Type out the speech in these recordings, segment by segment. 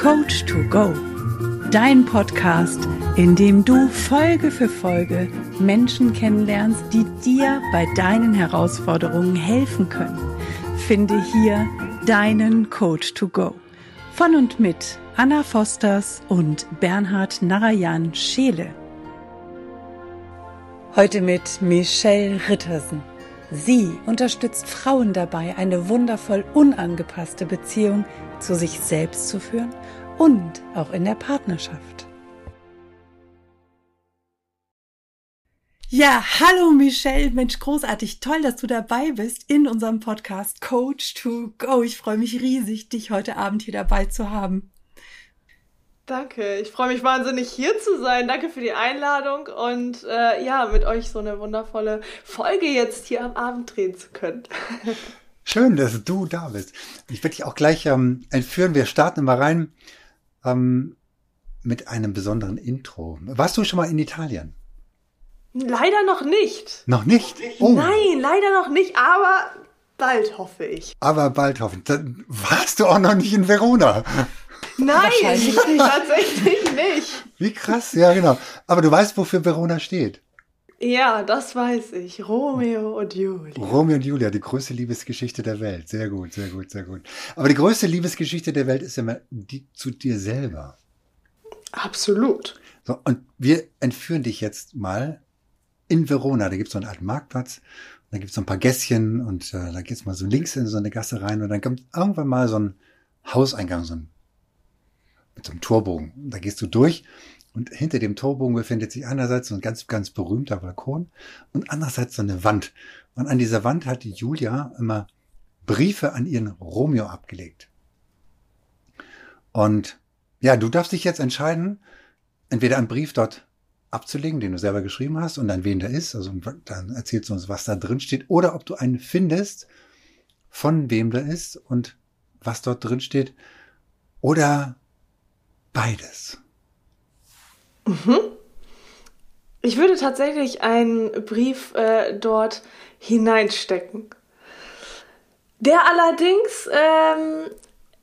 Coach to Go, dein Podcast, in dem du Folge für Folge Menschen kennenlernst, die dir bei deinen Herausforderungen helfen können. Finde hier deinen Coach to Go. Von und mit Anna Fosters und Bernhard Narayan Scheele. Heute mit Michelle Rittersen. Sie unterstützt Frauen dabei, eine wundervoll unangepasste Beziehung zu sich selbst zu führen und auch in der Partnerschaft. Ja, hallo Michelle, Mensch, großartig, toll, dass du dabei bist in unserem Podcast Coach to Go. Ich freue mich riesig, dich heute Abend hier dabei zu haben. Danke, ich freue mich wahnsinnig hier zu sein. Danke für die Einladung und äh, ja, mit euch so eine wundervolle Folge jetzt hier am Abend drehen zu können. Schön, dass du da bist. Ich werde dich auch gleich ähm, entführen. Wir starten mal rein ähm, mit einem besonderen Intro. Warst du schon mal in Italien? Leider noch nicht. Noch nicht? Oh. Nein, leider noch nicht, aber bald hoffe ich. Aber bald hoffe ich. Dann warst du auch noch nicht in Verona. Nein, tatsächlich nicht. Wie krass, ja genau. Aber du weißt, wofür Verona steht. Ja, das weiß ich. Romeo und Julia. Romeo und Julia, die größte Liebesgeschichte der Welt. Sehr gut, sehr gut, sehr gut. Aber die größte Liebesgeschichte der Welt ist immer die zu dir selber. Absolut. So, und wir entführen dich jetzt mal in Verona. Da gibt es so einen alten Marktplatz. Da gibt es so ein paar Gässchen und äh, da geht's mal so links in so eine Gasse rein und dann kommt irgendwann mal so ein Hauseingang, so ein mit so einem Torbogen. Da gehst du durch und hinter dem Torbogen befindet sich einerseits so ein ganz, ganz berühmter Balkon und andererseits so eine Wand. Und an dieser Wand hat Julia immer Briefe an ihren Romeo abgelegt. Und ja, du darfst dich jetzt entscheiden, entweder einen Brief dort abzulegen, den du selber geschrieben hast und an wen der ist, also dann erzählst du uns, was da drin steht, oder ob du einen findest, von wem der ist und was dort drin steht, oder Beides. Mhm. Ich würde tatsächlich einen Brief äh, dort hineinstecken. Der allerdings ähm,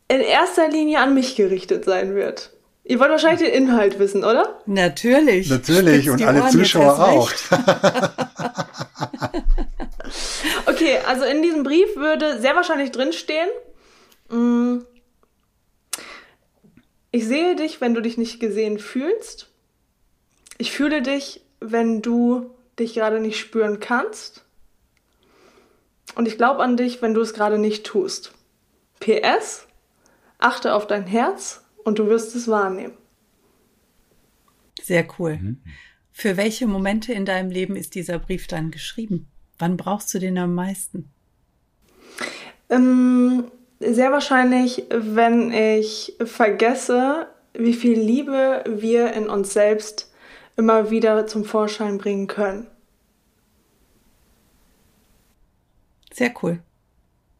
in erster Linie an mich gerichtet sein wird. Ihr wollt wahrscheinlich den Inhalt wissen, oder? Natürlich. Natürlich und alle Ohren Zuschauer auch. okay, also in diesem Brief würde sehr wahrscheinlich drinstehen, mm, ich sehe dich, wenn du dich nicht gesehen fühlst. Ich fühle dich, wenn du dich gerade nicht spüren kannst. Und ich glaube an dich, wenn du es gerade nicht tust. PS, achte auf dein Herz und du wirst es wahrnehmen. Sehr cool. Mhm. Für welche Momente in deinem Leben ist dieser Brief dann geschrieben? Wann brauchst du den am meisten? Ähm, sehr wahrscheinlich, wenn ich vergesse, wie viel Liebe wir in uns selbst immer wieder zum Vorschein bringen können. Sehr cool.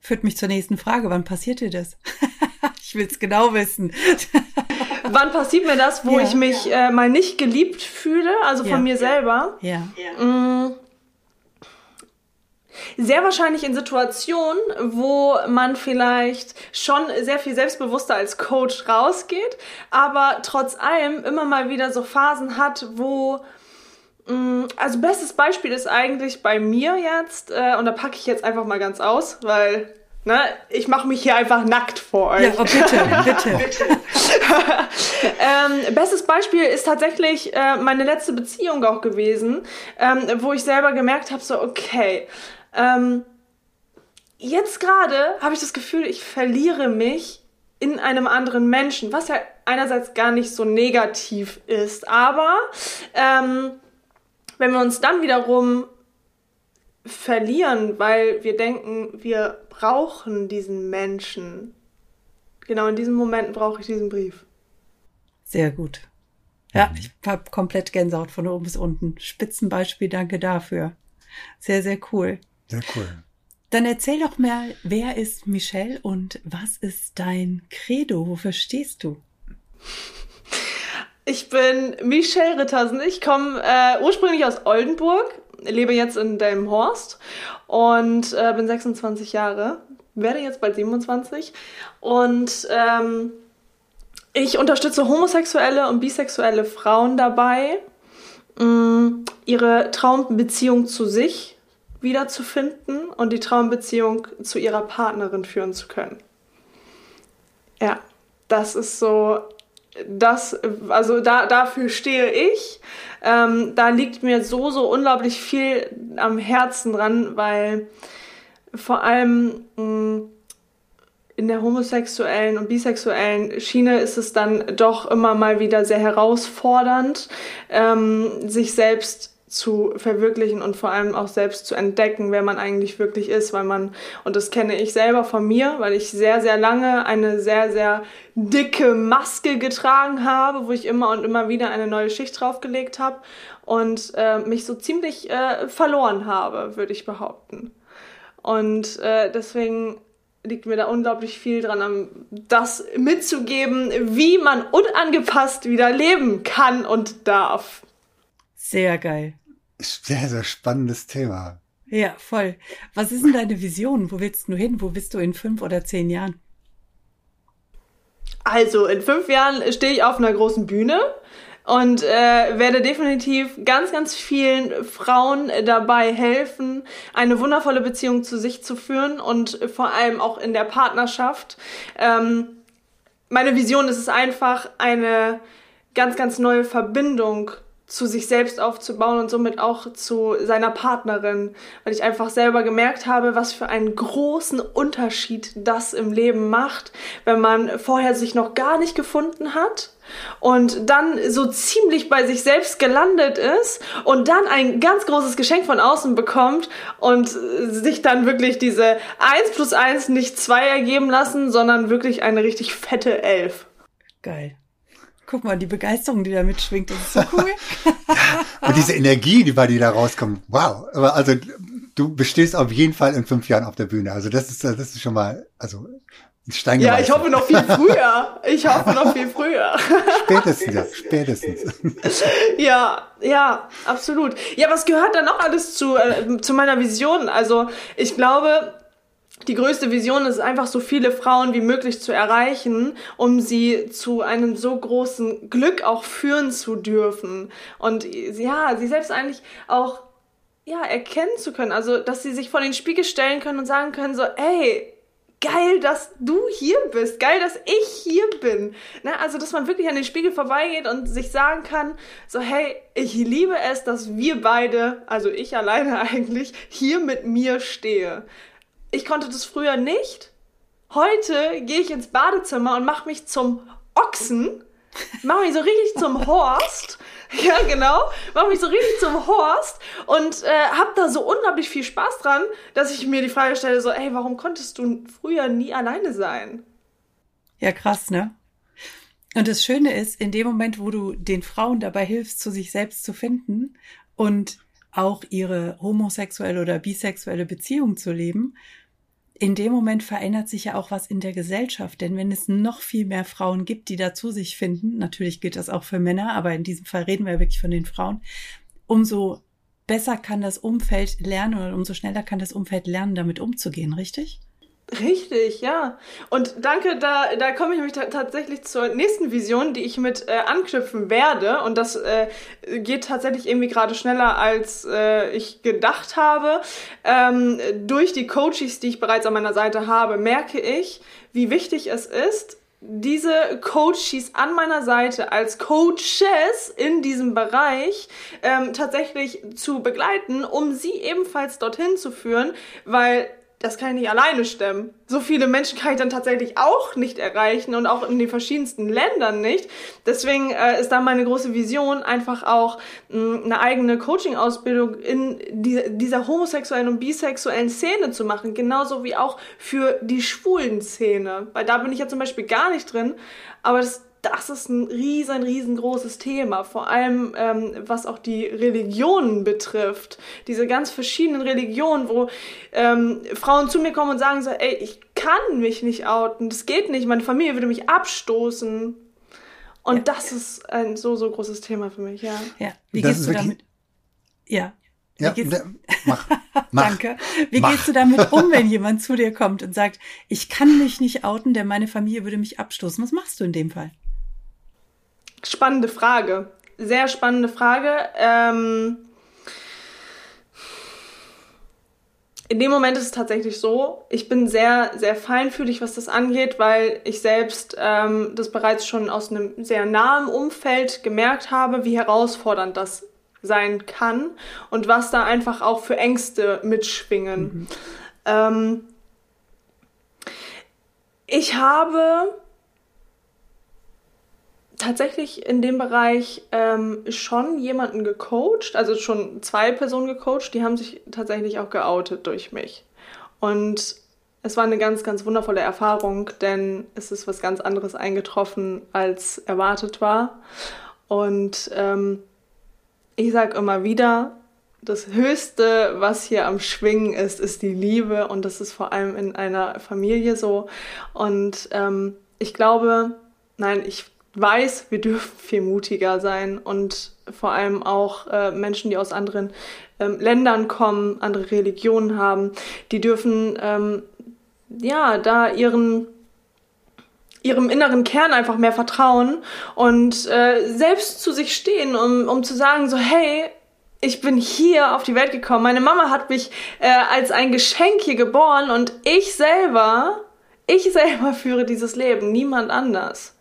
Führt mich zur nächsten Frage. Wann passiert dir das? ich will es genau wissen. Wann passiert mir das, wo ja. ich mich äh, mal nicht geliebt fühle, also von ja. mir selber? Ja. Mm, sehr wahrscheinlich in Situationen, wo man vielleicht schon sehr viel selbstbewusster als Coach rausgeht, aber trotz allem immer mal wieder so Phasen hat, wo mm, also bestes Beispiel ist eigentlich bei mir jetzt, äh, und da packe ich jetzt einfach mal ganz aus, weil Ne, ich mache mich hier einfach nackt vor euch. Ja, oh, bitte, bitte. ähm, bestes Beispiel ist tatsächlich äh, meine letzte Beziehung auch gewesen, ähm, wo ich selber gemerkt habe, so okay, ähm, jetzt gerade habe ich das Gefühl, ich verliere mich in einem anderen Menschen, was ja einerseits gar nicht so negativ ist, aber ähm, wenn wir uns dann wiederum verlieren, weil wir denken, wir brauchen diesen Menschen, genau in diesen Momenten brauche ich diesen Brief. Sehr gut. Ja, ich habe komplett Gänsehaut von oben bis unten. Spitzenbeispiel, danke dafür. Sehr, sehr cool. Sehr cool. Dann erzähl doch mal, wer ist Michelle und was ist dein Credo? Wofür stehst du? Ich bin Michelle Rittersen. Ich komme äh, ursprünglich aus Oldenburg, lebe jetzt in Delmenhorst und äh, bin 26 Jahre, werde jetzt bald 27 und ähm, ich unterstütze homosexuelle und bisexuelle Frauen dabei, mm, ihre Traumbeziehung zu sich wiederzufinden und die Traumbeziehung zu ihrer Partnerin führen zu können. Ja, das ist so, das, also da, dafür stehe ich. Ähm, da liegt mir so, so unglaublich viel am Herzen dran, weil vor allem mh, mm, in der homosexuellen und bisexuellen Schiene ist es dann doch immer mal wieder sehr herausfordernd, ähm, sich selbst zu verwirklichen und vor allem auch selbst zu entdecken, wer man eigentlich wirklich ist, weil man, und das kenne ich selber von mir, weil ich sehr, sehr lange eine sehr, sehr dicke Maske getragen habe, wo ich immer und immer wieder eine neue Schicht draufgelegt habe und äh, mich so ziemlich äh, verloren habe, würde ich behaupten. Und äh, deswegen liegt mir da unglaublich viel dran, das mitzugeben, wie man unangepasst wieder leben kann und darf. Sehr geil. Sehr, sehr spannendes Thema. Ja, voll. Was ist denn deine Vision? Wo willst du hin? Wo bist du in fünf oder zehn Jahren? Also, in fünf Jahren stehe ich auf einer großen Bühne und äh, werde definitiv ganz, ganz vielen Frauen dabei helfen, eine wundervolle Beziehung zu sich zu führen und vor allem auch in der Partnerschaft. Ähm, meine Vision ist es einfach, eine ganz, ganz neue Verbindung zu sich selbst aufzubauen und somit auch zu seiner Partnerin, weil ich einfach selber gemerkt habe, was für einen großen Unterschied das im Leben macht, wenn man vorher sich noch gar nicht gefunden hat und dann so ziemlich bei sich selbst gelandet ist und dann ein ganz großes Geschenk von außen bekommt und sich dann wirklich diese 1 plus 1 nicht 2 ergeben lassen, sondern wirklich eine richtig fette 11. Geil. Guck mal, die Begeisterung, die da mitschwingt, das ist so cool. ja, und diese Energie, die bei dir da rauskommt, wow. Aber also du bestehst auf jeden Fall in fünf Jahren auf der Bühne. Also das ist, das ist schon mal, also Stein Ja, ich hoffe noch viel früher. Ich hoffe noch viel früher. spätestens, ja, spätestens. ja, ja, absolut. Ja, was gehört dann noch alles zu, äh, zu meiner Vision? Also ich glaube, die größte Vision ist einfach so viele Frauen wie möglich zu erreichen, um sie zu einem so großen Glück auch führen zu dürfen. Und ja, sie selbst eigentlich auch ja, erkennen zu können. Also, dass sie sich vor den Spiegel stellen können und sagen können so, ey, geil, dass du hier bist, geil, dass ich hier bin. Ne? Also, dass man wirklich an den Spiegel vorbeigeht und sich sagen kann, so, hey, ich liebe es, dass wir beide, also ich alleine eigentlich, hier mit mir stehe. Ich konnte das früher nicht. Heute gehe ich ins Badezimmer und mache mich zum Ochsen, mache mich so richtig zum Horst. Ja, genau. Mache mich so richtig zum Horst und äh, habe da so unglaublich viel Spaß dran, dass ich mir die Frage stelle, so, ey, warum konntest du früher nie alleine sein? Ja, krass, ne? Und das Schöne ist, in dem Moment, wo du den Frauen dabei hilfst, zu sich selbst zu finden und auch ihre homosexuelle oder bisexuelle Beziehung zu leben, in dem Moment verändert sich ja auch was in der Gesellschaft. Denn wenn es noch viel mehr Frauen gibt, die dazu sich finden, natürlich gilt das auch für Männer, aber in diesem Fall reden wir wirklich von den Frauen, umso besser kann das Umfeld lernen oder umso schneller kann das Umfeld lernen, damit umzugehen, richtig? Richtig, ja. Und danke, da, da komme ich nämlich tatsächlich zur nächsten Vision, die ich mit äh, anknüpfen werde. Und das äh, geht tatsächlich irgendwie gerade schneller, als äh, ich gedacht habe. Ähm, durch die Coaches, die ich bereits an meiner Seite habe, merke ich, wie wichtig es ist, diese Coaches an meiner Seite als Coaches in diesem Bereich ähm, tatsächlich zu begleiten, um sie ebenfalls dorthin zu führen, weil das kann ich nicht alleine stemmen. So viele Menschen kann ich dann tatsächlich auch nicht erreichen und auch in den verschiedensten Ländern nicht. Deswegen äh, ist da meine große Vision, einfach auch mh, eine eigene Coaching-Ausbildung in die, dieser homosexuellen und bisexuellen Szene zu machen. Genauso wie auch für die schwulen Szene. Weil da bin ich ja zum Beispiel gar nicht drin. Aber das das ist ein riesen, riesengroßes Thema, vor allem ähm, was auch die Religionen betrifft. Diese ganz verschiedenen Religionen, wo ähm, Frauen zu mir kommen und sagen so, ey, ich kann mich nicht outen, das geht nicht, meine Familie würde mich abstoßen. Und ja. das ist ein so, so großes Thema für mich, ja. Ja, wie das gehst du damit? Ja. Ja, mach, mach, Danke. Wie mach. gehst du damit um, wenn jemand zu dir kommt und sagt, ich kann mich nicht outen, denn meine Familie würde mich abstoßen? Was machst du in dem Fall? Spannende Frage. Sehr spannende Frage. Ähm, in dem Moment ist es tatsächlich so, ich bin sehr, sehr feinfühlig, was das angeht, weil ich selbst ähm, das bereits schon aus einem sehr nahen Umfeld gemerkt habe, wie herausfordernd das sein kann und was da einfach auch für Ängste mitschwingen. Mhm. Ähm, ich habe tatsächlich in dem Bereich ähm, schon jemanden gecoacht, also schon zwei Personen gecoacht, die haben sich tatsächlich auch geoutet durch mich. Und es war eine ganz, ganz wundervolle Erfahrung, denn es ist was ganz anderes eingetroffen, als erwartet war. Und ähm, ich sage immer wieder, das Höchste, was hier am Schwingen ist, ist die Liebe und das ist vor allem in einer Familie so. Und ähm, ich glaube, nein, ich weiß, wir dürfen viel mutiger sein und vor allem auch äh, Menschen, die aus anderen ähm, Ländern kommen, andere Religionen haben, die dürfen ähm, ja da ihren ihrem inneren Kern einfach mehr vertrauen und äh, selbst zu sich stehen, um, um zu sagen, so, hey, ich bin hier auf die Welt gekommen. Meine Mama hat mich äh, als ein Geschenk hier geboren und ich selber, ich selber führe dieses Leben, niemand anders.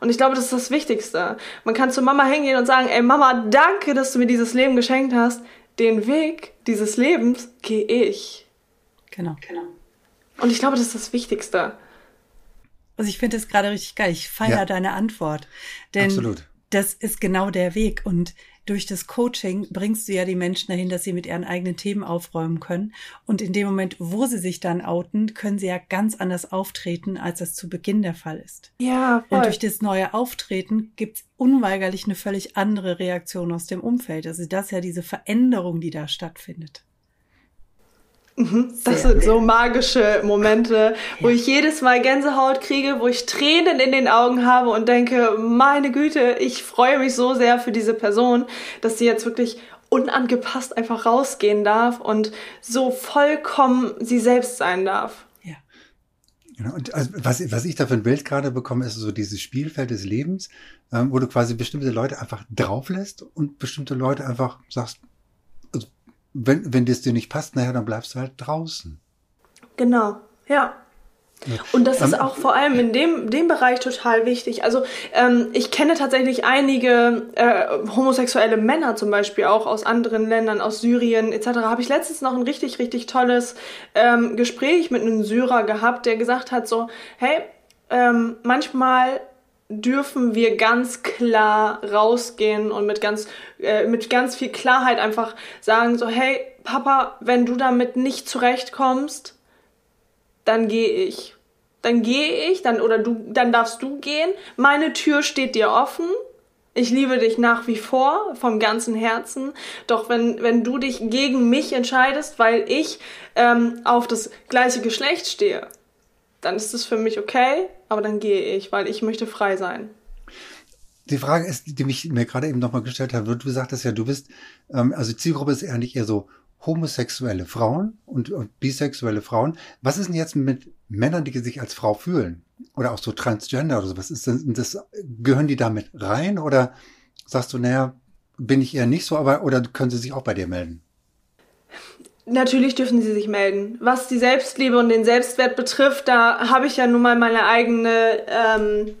Und ich glaube, das ist das Wichtigste. Man kann zu Mama hingehen und sagen, ey Mama, danke, dass du mir dieses Leben geschenkt hast. Den Weg dieses Lebens gehe ich. Genau. genau. Und ich glaube, das ist das Wichtigste. Also ich finde es gerade richtig geil. Ich feiere ja. deine Antwort. Denn Absolut. das ist genau der Weg. Und durch das Coaching bringst du ja die Menschen dahin, dass sie mit ihren eigenen Themen aufräumen können. Und in dem Moment, wo sie sich dann outen, können sie ja ganz anders auftreten, als das zu Beginn der Fall ist. Ja, voll. Und durch das neue Auftreten gibt es unweigerlich eine völlig andere Reaktion aus dem Umfeld. Also das ist ja diese Veränderung, die da stattfindet. Mhm. Das sind so magische Momente, wo ich jedes Mal Gänsehaut kriege, wo ich Tränen in den Augen habe und denke, meine Güte, ich freue mich so sehr für diese Person, dass sie jetzt wirklich unangepasst einfach rausgehen darf und so vollkommen sie selbst sein darf. Ja. Genau. Und also was, was ich da für ein Bild gerade bekomme, ist so dieses Spielfeld des Lebens, ähm, wo du quasi bestimmte Leute einfach drauflässt und bestimmte Leute einfach sagst, wenn, wenn das dir nicht passt, naja, dann bleibst du halt draußen. Genau, ja. Und das ist ähm, auch vor allem in dem, dem Bereich total wichtig. Also ähm, ich kenne tatsächlich einige äh, homosexuelle Männer zum Beispiel auch aus anderen Ländern, aus Syrien etc. Habe ich letztens noch ein richtig, richtig tolles ähm, Gespräch mit einem Syrer gehabt, der gesagt hat so, hey, ähm, manchmal dürfen wir ganz klar rausgehen und mit ganz, äh, mit ganz viel Klarheit einfach sagen, so, hey, Papa, wenn du damit nicht zurechtkommst, dann gehe ich. Dann gehe ich, dann, oder du, dann darfst du gehen. Meine Tür steht dir offen. Ich liebe dich nach wie vor vom ganzen Herzen. Doch wenn, wenn du dich gegen mich entscheidest, weil ich ähm, auf das gleiche Geschlecht stehe, dann ist es für mich okay, aber dann gehe ich, weil ich möchte frei sein. Die Frage ist, die mich mir gerade eben nochmal gestellt hat, du sagtest ja, du bist, ähm, also Zielgruppe ist eigentlich eher so homosexuelle Frauen und, und bisexuelle Frauen. Was ist denn jetzt mit Männern, die sich als Frau fühlen? Oder auch so Transgender oder so? Was ist denn das? Gehören die damit rein? Oder sagst du, naja, bin ich eher nicht so, aber oder können sie sich auch bei dir melden? Natürlich dürfen sie sich melden. Was die Selbstliebe und den Selbstwert betrifft, da habe ich ja nun mal meine eigene. Ähm,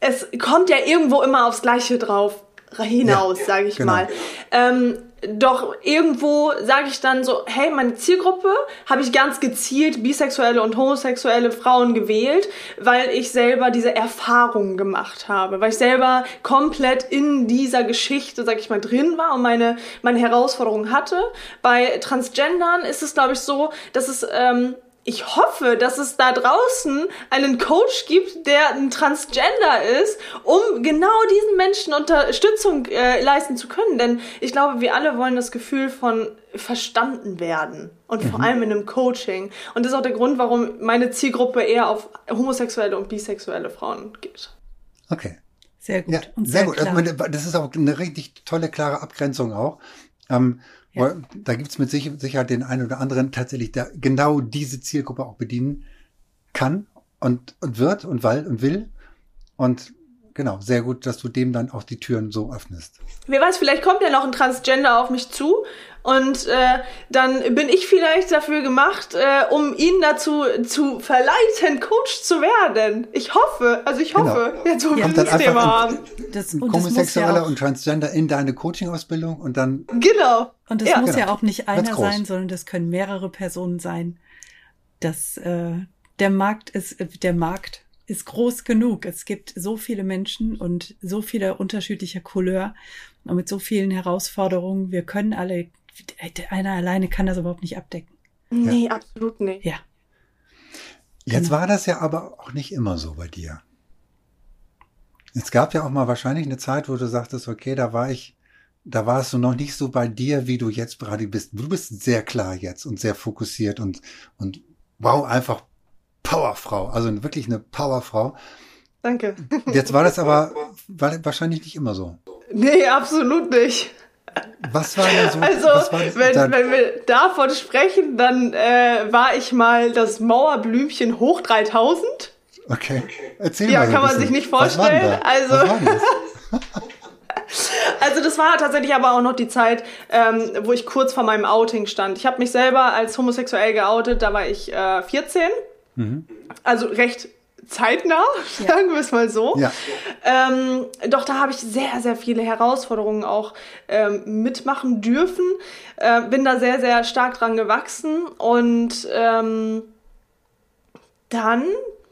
es kommt ja irgendwo immer aufs Gleiche drauf hinaus, ja, sage ich genau. mal. Ähm, doch irgendwo sage ich dann so, hey, meine Zielgruppe habe ich ganz gezielt bisexuelle und homosexuelle Frauen gewählt, weil ich selber diese Erfahrungen gemacht habe, weil ich selber komplett in dieser Geschichte, sag ich mal, drin war und meine, meine Herausforderungen hatte. Bei Transgendern ist es, glaube ich, so, dass es ähm, ich hoffe, dass es da draußen einen Coach gibt, der ein Transgender ist, um genau diesen Menschen Unterstützung äh, leisten zu können. Denn ich glaube, wir alle wollen das Gefühl von verstanden werden. Und mhm. vor allem in einem Coaching. Und das ist auch der Grund, warum meine Zielgruppe eher auf homosexuelle und bisexuelle Frauen geht. Okay. Sehr gut. Ja, sehr, sehr gut. Also, das ist auch eine richtig tolle, klare Abgrenzung auch. Ähm, ja. Da gibt es mit Sicherheit den einen oder anderen tatsächlich, der genau diese Zielgruppe auch bedienen kann und, und wird und weil und will. Und genau, sehr gut, dass du dem dann auch die Türen so öffnest. Wer weiß, vielleicht kommt ja noch ein Transgender auf mich zu und äh, dann bin ich vielleicht dafür gemacht, äh, um ihn dazu zu verleiten, Coach zu werden. Ich hoffe, also ich hoffe, genau. jetzt wo wir das Thema haben. Das, und Homosexuelle ja und Transgender in deine Coaching-Ausbildung und dann. Genau. Und das ja. muss genau. ja auch nicht einer sein, sondern das können mehrere Personen sein. Das, äh, der Markt ist, äh, der Markt ist groß genug. Es gibt so viele Menschen und so viele unterschiedliche Couleur und mit so vielen Herausforderungen. Wir können alle, einer alleine kann das überhaupt nicht abdecken. Nee, ja. absolut nicht. Ja. Jetzt genau. war das ja aber auch nicht immer so bei dir. Es gab ja auch mal wahrscheinlich eine Zeit, wo du sagtest, okay, da war ich, da warst du noch nicht so bei dir, wie du jetzt gerade bist. Du bist sehr klar jetzt und sehr fokussiert und, und wow, einfach Powerfrau, also wirklich eine Powerfrau. Danke. Jetzt war das aber war wahrscheinlich nicht immer so. Nee, absolut nicht. Was war denn so? Also, wenn, wenn wir davon sprechen, dann äh, war ich mal das Mauerblümchen hoch 3000. Okay. Erzähl ja, mal. Ja, kann man sich nicht vorstellen. Also. das? Also das war tatsächlich aber auch noch die Zeit, ähm, wo ich kurz vor meinem Outing stand. Ich habe mich selber als homosexuell geoutet, da war ich äh, 14. Mhm. Also recht zeitnah, ja. sagen wir es mal so. Ja. Ähm, doch da habe ich sehr, sehr viele Herausforderungen auch ähm, mitmachen dürfen. Äh, bin da sehr, sehr stark dran gewachsen und ähm, dann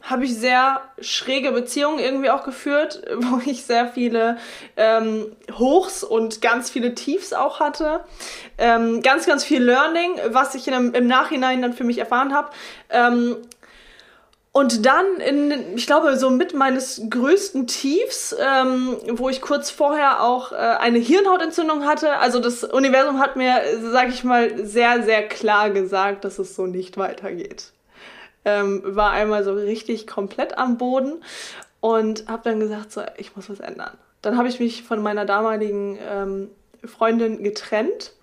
habe ich sehr schräge Beziehungen irgendwie auch geführt, wo ich sehr viele ähm, Hochs und ganz viele Tiefs auch hatte. Ähm, ganz, ganz viel Learning, was ich in, im Nachhinein dann für mich erfahren habe. Ähm, und dann in, ich glaube, so mit meines größten Tiefs, ähm, wo ich kurz vorher auch äh, eine Hirnhautentzündung hatte. Also das Universum hat mir, sag ich mal, sehr, sehr klar gesagt, dass es so nicht weitergeht. Ähm, war einmal so richtig komplett am Boden und habe dann gesagt, so, ich muss was ändern. Dann habe ich mich von meiner damaligen ähm, Freundin getrennt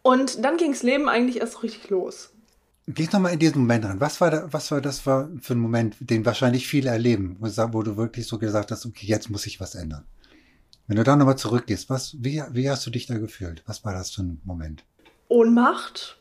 und dann ging's Leben eigentlich erst richtig los. Geh noch mal in diesen Moment rein. Was war, da, was war das für ein Moment, den wahrscheinlich viele erleben, wo, wo du wirklich so gesagt hast, okay, jetzt muss ich was ändern. Wenn du da nochmal zurückgehst, was, wie, wie hast du dich da gefühlt? Was war das für ein Moment? Ohnmacht.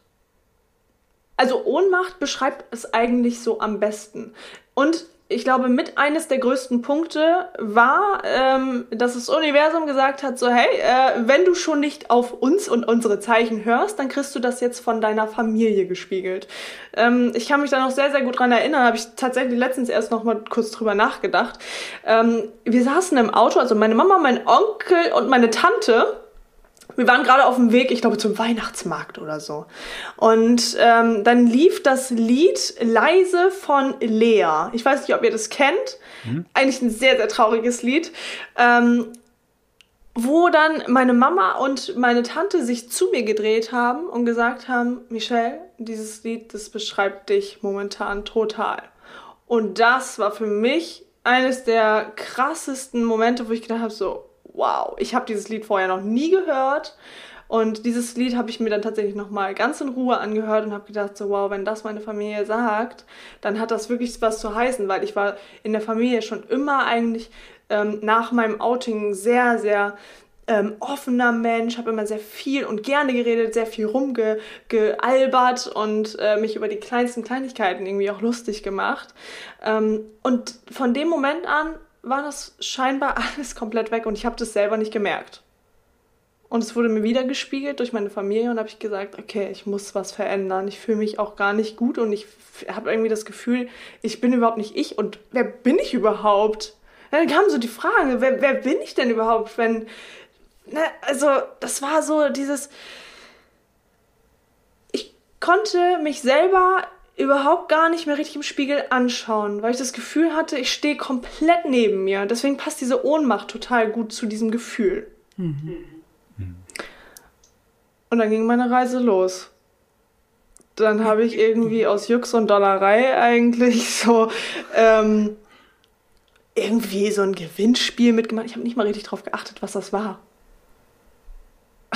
Also Ohnmacht beschreibt es eigentlich so am besten. Und ich glaube, mit eines der größten Punkte war, ähm, dass das Universum gesagt hat, so hey, äh, wenn du schon nicht auf uns und unsere Zeichen hörst, dann kriegst du das jetzt von deiner Familie gespiegelt. Ähm, ich kann mich da noch sehr, sehr gut dran erinnern, habe ich tatsächlich letztens erst noch mal kurz drüber nachgedacht. Ähm, wir saßen im Auto, also meine Mama, mein Onkel und meine Tante wir waren gerade auf dem Weg, ich glaube, zum Weihnachtsmarkt oder so. Und ähm, dann lief das Lied Leise von Lea. Ich weiß nicht, ob ihr das kennt. Mhm. Eigentlich ein sehr, sehr trauriges Lied. Ähm, wo dann meine Mama und meine Tante sich zu mir gedreht haben und gesagt haben, Michelle, dieses Lied, das beschreibt dich momentan total. Und das war für mich eines der krassesten Momente, wo ich gedacht habe, so, wow, ich habe dieses Lied vorher noch nie gehört. Und dieses Lied habe ich mir dann tatsächlich nochmal ganz in Ruhe angehört und habe gedacht, so wow, wenn das meine Familie sagt, dann hat das wirklich was zu heißen, weil ich war in der Familie schon immer eigentlich ähm, nach meinem Outing sehr, sehr ähm, offener Mensch, habe immer sehr viel und gerne geredet, sehr viel rumgealbert und äh, mich über die kleinsten Kleinigkeiten irgendwie auch lustig gemacht. Ähm, und von dem Moment an war das scheinbar alles komplett weg und ich habe das selber nicht gemerkt. Und es wurde mir wieder gespiegelt durch meine Familie und habe ich gesagt, okay, ich muss was verändern. Ich fühle mich auch gar nicht gut und ich habe irgendwie das Gefühl, ich bin überhaupt nicht ich und wer bin ich überhaupt? dann kam so die Frage, wer, wer bin ich denn überhaupt, wenn, ne, also das war so dieses, ich konnte mich selber überhaupt gar nicht mehr richtig im Spiegel anschauen, weil ich das Gefühl hatte, ich stehe komplett neben mir. Deswegen passt diese Ohnmacht total gut zu diesem Gefühl. Mhm. Und dann ging meine Reise los. Dann habe ich irgendwie aus Jux und Dollerei eigentlich so ähm, irgendwie so ein Gewinnspiel mitgemacht. Ich habe nicht mal richtig drauf geachtet, was das war.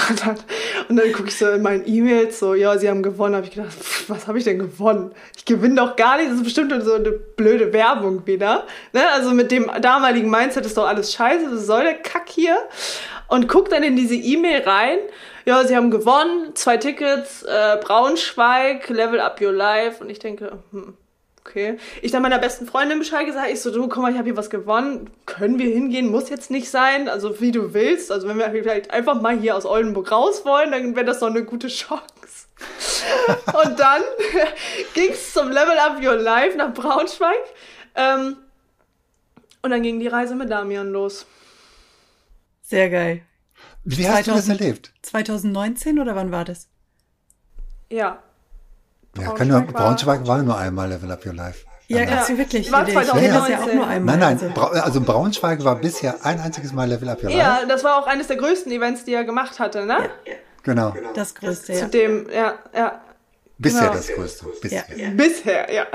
Und dann, und dann gucke ich so in meinen E-Mails, so, ja, sie haben gewonnen. habe ich gedacht, pff, was habe ich denn gewonnen? Ich gewinne doch gar nicht. Das ist bestimmt so eine blöde Werbung wieder. Ne? Also mit dem damaligen Mindset ist doch alles scheiße. Was soll der Kack hier? Und guck dann in diese E-Mail rein. Ja, sie haben gewonnen. Zwei Tickets, äh, Braunschweig, Level Up Your Life. Und ich denke, hm, okay. Ich dann meiner besten Freundin Bescheid gesagt, ich so, du, komm mal, ich habe hier was gewonnen, können wir hingehen, muss jetzt nicht sein, also wie du willst. Also wenn wir vielleicht einfach mal hier aus Oldenburg raus wollen, dann wäre das doch eine gute Chance. und dann ging es zum Level Up Your Life nach Braunschweig. Ähm, und dann ging die Reise mit Damian los. Sehr geil. Wie hast du das erlebt? 2019 oder wann war das? Ja, ja, kann nur, Braunschweig war nur einmal Level Up Your Life. Ja, ja. Also wirklich. War 2019. Das ja auch nur einmal. Nein, nein, also Braunschweig war bisher ein einziges Mal Level Up Your Life. Ja, das war auch eines der größten Events, die er gemacht hatte, ne? Ja. Genau. Das größte, ja. Zu dem, ja, ja. Bisher genau. das größte. Bisher. Ja. Bisher, ja.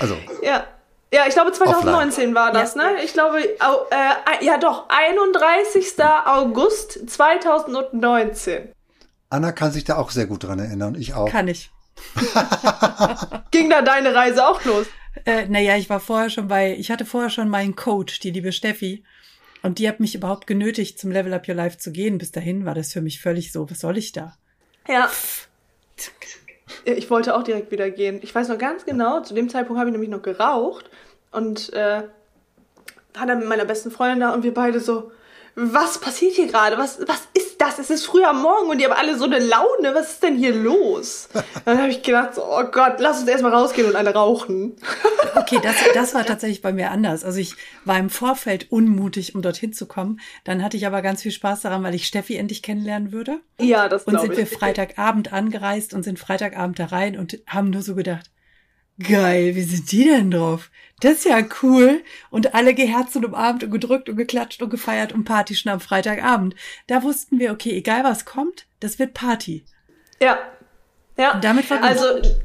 Also. Ja. Ja, ich glaube 2019 offline. war das, ne? Ich glaube, äh, ja doch, 31. August 2019. Anna kann sich da auch sehr gut dran erinnern, ich auch. Kann ich. Ging da deine Reise auch los? Äh, naja, ich war vorher schon bei, ich hatte vorher schon meinen Coach, die liebe Steffi. Und die hat mich überhaupt genötigt, zum Level Up Your Life zu gehen. Bis dahin war das für mich völlig so, was soll ich da? Ja. Ich wollte auch direkt wieder gehen. Ich weiß noch ganz genau, zu dem Zeitpunkt habe ich nämlich noch geraucht und äh, war dann mit meiner besten Freundin da und wir beide so, was passiert hier gerade? Was, was ist das? Es ist früh am Morgen und die haben alle so eine Laune. Was ist denn hier los? Dann habe ich gedacht, so, oh Gott, lass uns erstmal rausgehen und alle rauchen. Okay, das, das war tatsächlich bei mir anders. Also ich war im Vorfeld unmutig, um dorthin zu kommen. Dann hatte ich aber ganz viel Spaß daran, weil ich Steffi endlich kennenlernen würde. Ja, das Und sind wir Freitagabend angereist und sind Freitagabend da rein und haben nur so gedacht, geil, wie sind die denn drauf? Das ist ja cool. Und alle geherzt und umarmt und gedrückt und geklatscht und gefeiert und Party schon am Freitagabend. Da wussten wir, okay, egal was kommt, das wird Party. Ja. Ja, und damit war also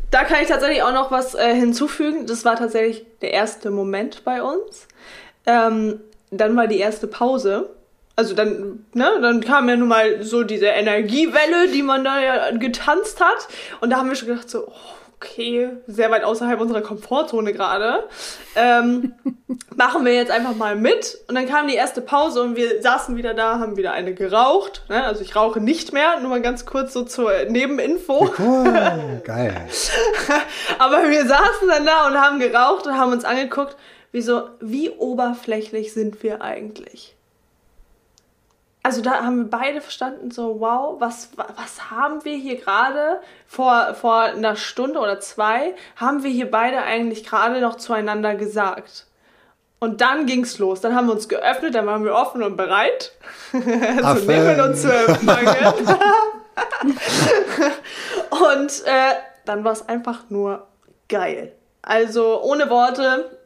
da kann ich tatsächlich auch noch was äh, hinzufügen. Das war tatsächlich der erste Moment bei uns. Ähm, dann war die erste Pause. Also dann, ne, dann kam ja nun mal so diese Energiewelle, die man da ja getanzt hat. Und da haben wir schon gedacht so, oh, okay, sehr weit außerhalb unserer Komfortzone gerade. Ähm, machen wir jetzt einfach mal mit. Und dann kam die erste Pause und wir saßen wieder da, haben wieder eine geraucht. Ne? Also ich rauche nicht mehr, nur mal ganz kurz so zur Nebeninfo. Cool, geil. Aber wir saßen dann da und haben geraucht und haben uns angeguckt, wie so, wie oberflächlich sind wir eigentlich? Also da haben wir beide verstanden, so wow, was, was haben wir hier gerade vor, vor einer Stunde oder zwei, haben wir hier beide eigentlich gerade noch zueinander gesagt. Und dann ging's los. Dann haben wir uns geöffnet, dann waren wir offen und bereit zu nehmen und zu empfangen. und äh, dann war es einfach nur geil. Also ohne Worte,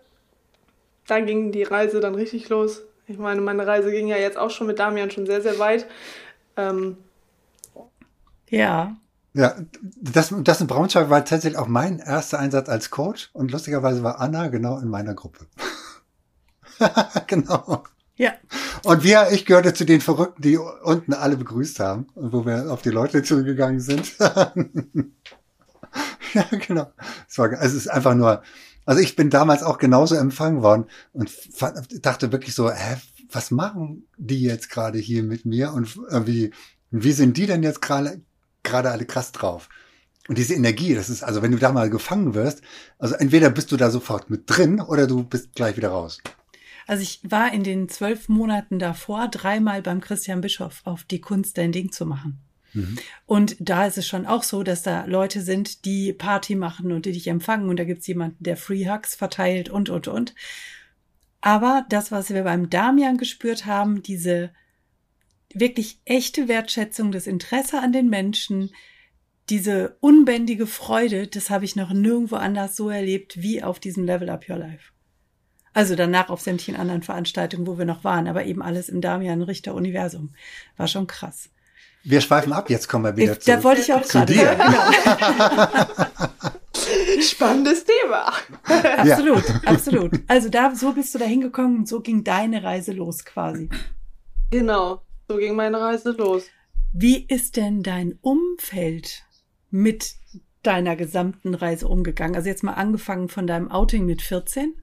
da ging die Reise dann richtig los. Ich meine, meine Reise ging ja jetzt auch schon mit Damian schon sehr, sehr weit. Ähm, ja. Ja, das, das in Braunschweig war tatsächlich auch mein erster Einsatz als Coach und lustigerweise war Anna genau in meiner Gruppe. genau. Ja. Und wir, ich gehörte zu den Verrückten, die unten alle begrüßt haben und wo wir auf die Leute zugegangen sind. ja, genau. Es, war, es ist einfach nur, also ich bin damals auch genauso empfangen worden und dachte wirklich so, hä, was machen die jetzt gerade hier mit mir und äh, wie, wie sind die denn jetzt gerade gerade alle krass drauf? Und diese Energie, das ist, also wenn du da mal gefangen wirst, also entweder bist du da sofort mit drin oder du bist gleich wieder raus. Also ich war in den zwölf Monaten davor dreimal beim Christian Bischof auf die Kunst, dein Ding zu machen. Mhm. Und da ist es schon auch so, dass da Leute sind, die Party machen und die dich empfangen. Und da gibt's jemanden, der Free Hugs verteilt und, und, und. Aber das, was wir beim Damian gespürt haben, diese wirklich echte Wertschätzung, das Interesse an den Menschen, diese unbändige Freude, das habe ich noch nirgendwo anders so erlebt wie auf diesem Level Up Your Life. Also danach auf sämtlichen anderen Veranstaltungen, wo wir noch waren, aber eben alles im Damian Richter Universum. War schon krass. Wir schweifen ab, jetzt kommen wir wieder ich, zu, da wollte ich auch zu dir. Genau. Spannendes Thema. absolut, ja. absolut. Also da, so bist du da hingekommen und so ging deine Reise los quasi. Genau, so ging meine Reise los. Wie ist denn dein Umfeld mit deiner gesamten Reise umgegangen? Also jetzt mal angefangen von deinem Outing mit 14.